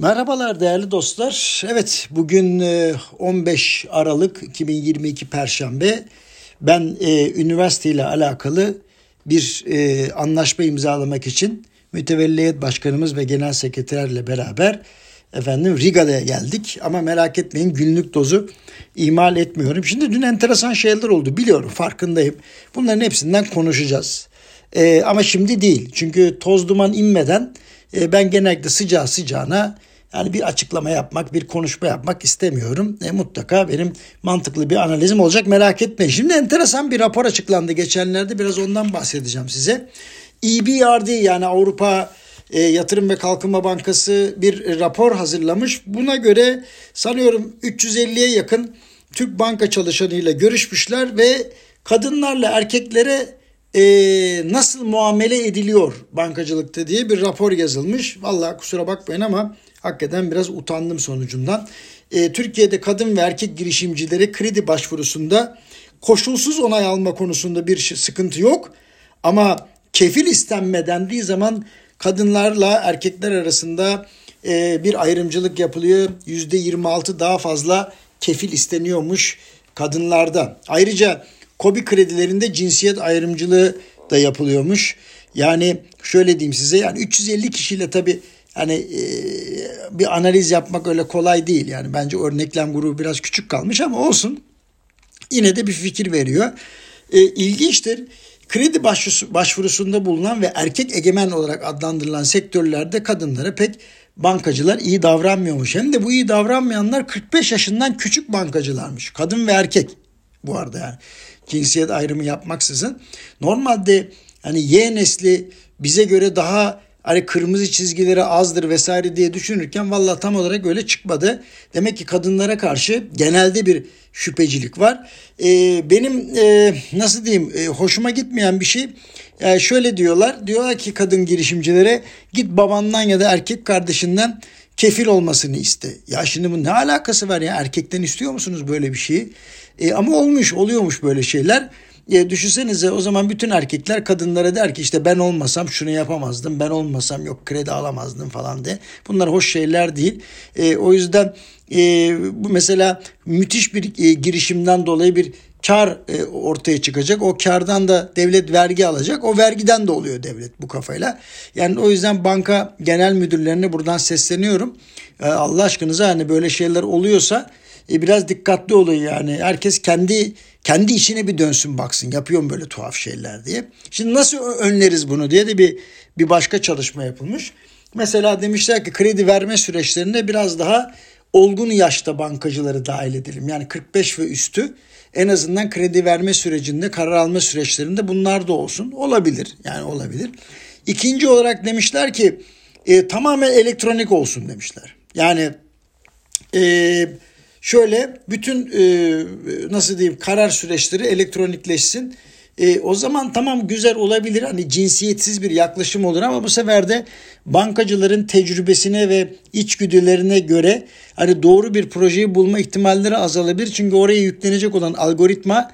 Merhabalar değerli dostlar. Evet bugün 15 e, Aralık 2022 Perşembe. Ben e, üniversite alakalı bir e, anlaşma imzalamak için mütevelliyet başkanımız ve genel sekreterle beraber efendim Riga'ya geldik. Ama merak etmeyin günlük dozu imal etmiyorum. Şimdi dün enteresan şeyler oldu biliyorum farkındayım. Bunların hepsinden konuşacağız. E, ama şimdi değil. Çünkü toz duman inmeden e, ben genellikle sıcağı sıcağına yani bir açıklama yapmak, bir konuşma yapmak istemiyorum. E, mutlaka benim mantıklı bir analizim olacak merak etmeyin. Şimdi enteresan bir rapor açıklandı geçenlerde biraz ondan bahsedeceğim size. EBRD yani Avrupa e, Yatırım ve Kalkınma Bankası bir rapor hazırlamış. Buna göre sanıyorum 350'ye yakın Türk banka çalışanıyla görüşmüşler ve kadınlarla erkeklere e, nasıl muamele ediliyor bankacılıkta diye bir rapor yazılmış. Vallahi kusura bakmayın ama hakikaten biraz utandım sonucundan. E, Türkiye'de kadın ve erkek girişimcileri kredi başvurusunda koşulsuz onay alma konusunda bir sıkıntı yok. Ama kefil istenme dendiği zaman kadınlarla erkekler arasında e, bir ayrımcılık yapılıyor. %26 daha fazla kefil isteniyormuş kadınlarda. Ayrıca kobi kredilerinde cinsiyet ayrımcılığı da yapılıyormuş. Yani şöyle diyeyim size yani 350 kişiyle tabi hani e, bir analiz yapmak öyle kolay değil. Yani bence örneklem grubu biraz küçük kalmış ama olsun. Yine de bir fikir veriyor. E, ilginçtir. Kredi başvurusunda bulunan ve erkek egemen olarak adlandırılan sektörlerde kadınlara pek bankacılar iyi davranmıyormuş. Hem de bu iyi davranmayanlar 45 yaşından küçük bankacılarmış. Kadın ve erkek bu arada yani cinsiyet ayrımı yapmaksızın. Normalde hani Y nesli bize göre daha hani kırmızı çizgileri azdır vesaire diye düşünürken valla tam olarak öyle çıkmadı. Demek ki kadınlara karşı genelde bir şüphecilik var. Ee, benim e, nasıl diyeyim e, hoşuma gitmeyen bir şey yani şöyle diyorlar. Diyorlar ki kadın girişimcilere git babandan ya da erkek kardeşinden kefil olmasını iste. Ya şimdi bu ne alakası var ya erkekten istiyor musunuz böyle bir şeyi? E, ama olmuş oluyormuş böyle şeyler. E, düşünsenize o zaman bütün erkekler kadınlara der ki işte ben olmasam şunu yapamazdım. Ben olmasam yok kredi alamazdım falan de. Bunlar hoş şeyler değil. E, o yüzden e, bu mesela müthiş bir e, girişimden dolayı bir kar e, ortaya çıkacak. O kardan da devlet vergi alacak. O vergiden de oluyor devlet bu kafayla. Yani o yüzden banka genel müdürlerine buradan sesleniyorum. E, Allah aşkınıza hani böyle şeyler oluyorsa e, biraz dikkatli olun yani. Herkes kendi kendi işine bir dönsün baksın. Yapıyorum böyle tuhaf şeyler diye. Şimdi nasıl önleriz bunu diye de bir bir başka çalışma yapılmış. Mesela demişler ki kredi verme süreçlerinde biraz daha olgun yaşta bankacıları dahil edelim. Yani 45 ve üstü en azından kredi verme sürecinde, karar alma süreçlerinde bunlar da olsun. Olabilir. Yani olabilir. İkinci olarak demişler ki e, tamamen elektronik olsun demişler. Yani e, şöyle bütün e, nasıl diyeyim karar süreçleri elektronikleşsin. E, o zaman tamam güzel olabilir hani cinsiyetsiz bir yaklaşım olur ama bu sefer de bankacıların tecrübesine ve içgüdülerine göre hani doğru bir projeyi bulma ihtimalleri azalabilir. Çünkü oraya yüklenecek olan algoritma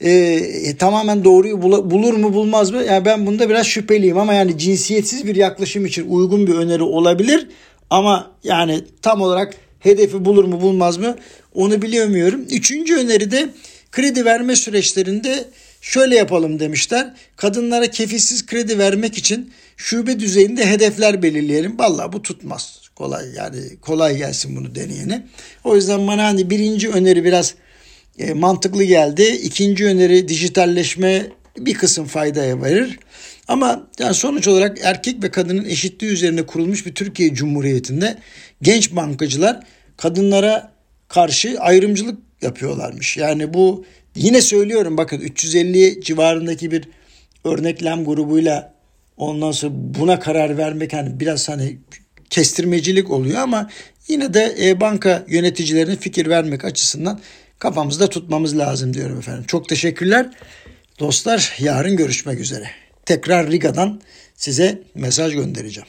e, e, tamamen doğruyu bul, bulur mu bulmaz mı? Yani ben bunda biraz şüpheliyim ama yani cinsiyetsiz bir yaklaşım için uygun bir öneri olabilir. Ama yani tam olarak hedefi bulur mu bulmaz mı onu bilemiyorum. Üçüncü öneri de kredi verme süreçlerinde şöyle yapalım demişler. Kadınlara kefilsiz kredi vermek için şube düzeyinde hedefler belirleyelim. Vallahi bu tutmaz. Kolay yani kolay gelsin bunu deneyene. O yüzden bana hani birinci öneri biraz e, mantıklı geldi. İkinci öneri dijitalleşme bir kısım faydaya verir. Ama yani sonuç olarak erkek ve kadının eşitliği üzerine kurulmuş bir Türkiye Cumhuriyeti'nde genç bankacılar kadınlara karşı ayrımcılık yapıyorlarmış. Yani bu yine söylüyorum bakın 350 civarındaki bir örneklem grubuyla ondan sonra buna karar vermek hani biraz hani kestirmecilik oluyor ama yine de e, banka yöneticilerine fikir vermek açısından kafamızda tutmamız lazım diyorum efendim. Çok teşekkürler. Dostlar yarın görüşmek üzere. Tekrar Riga'dan size mesaj göndereceğim.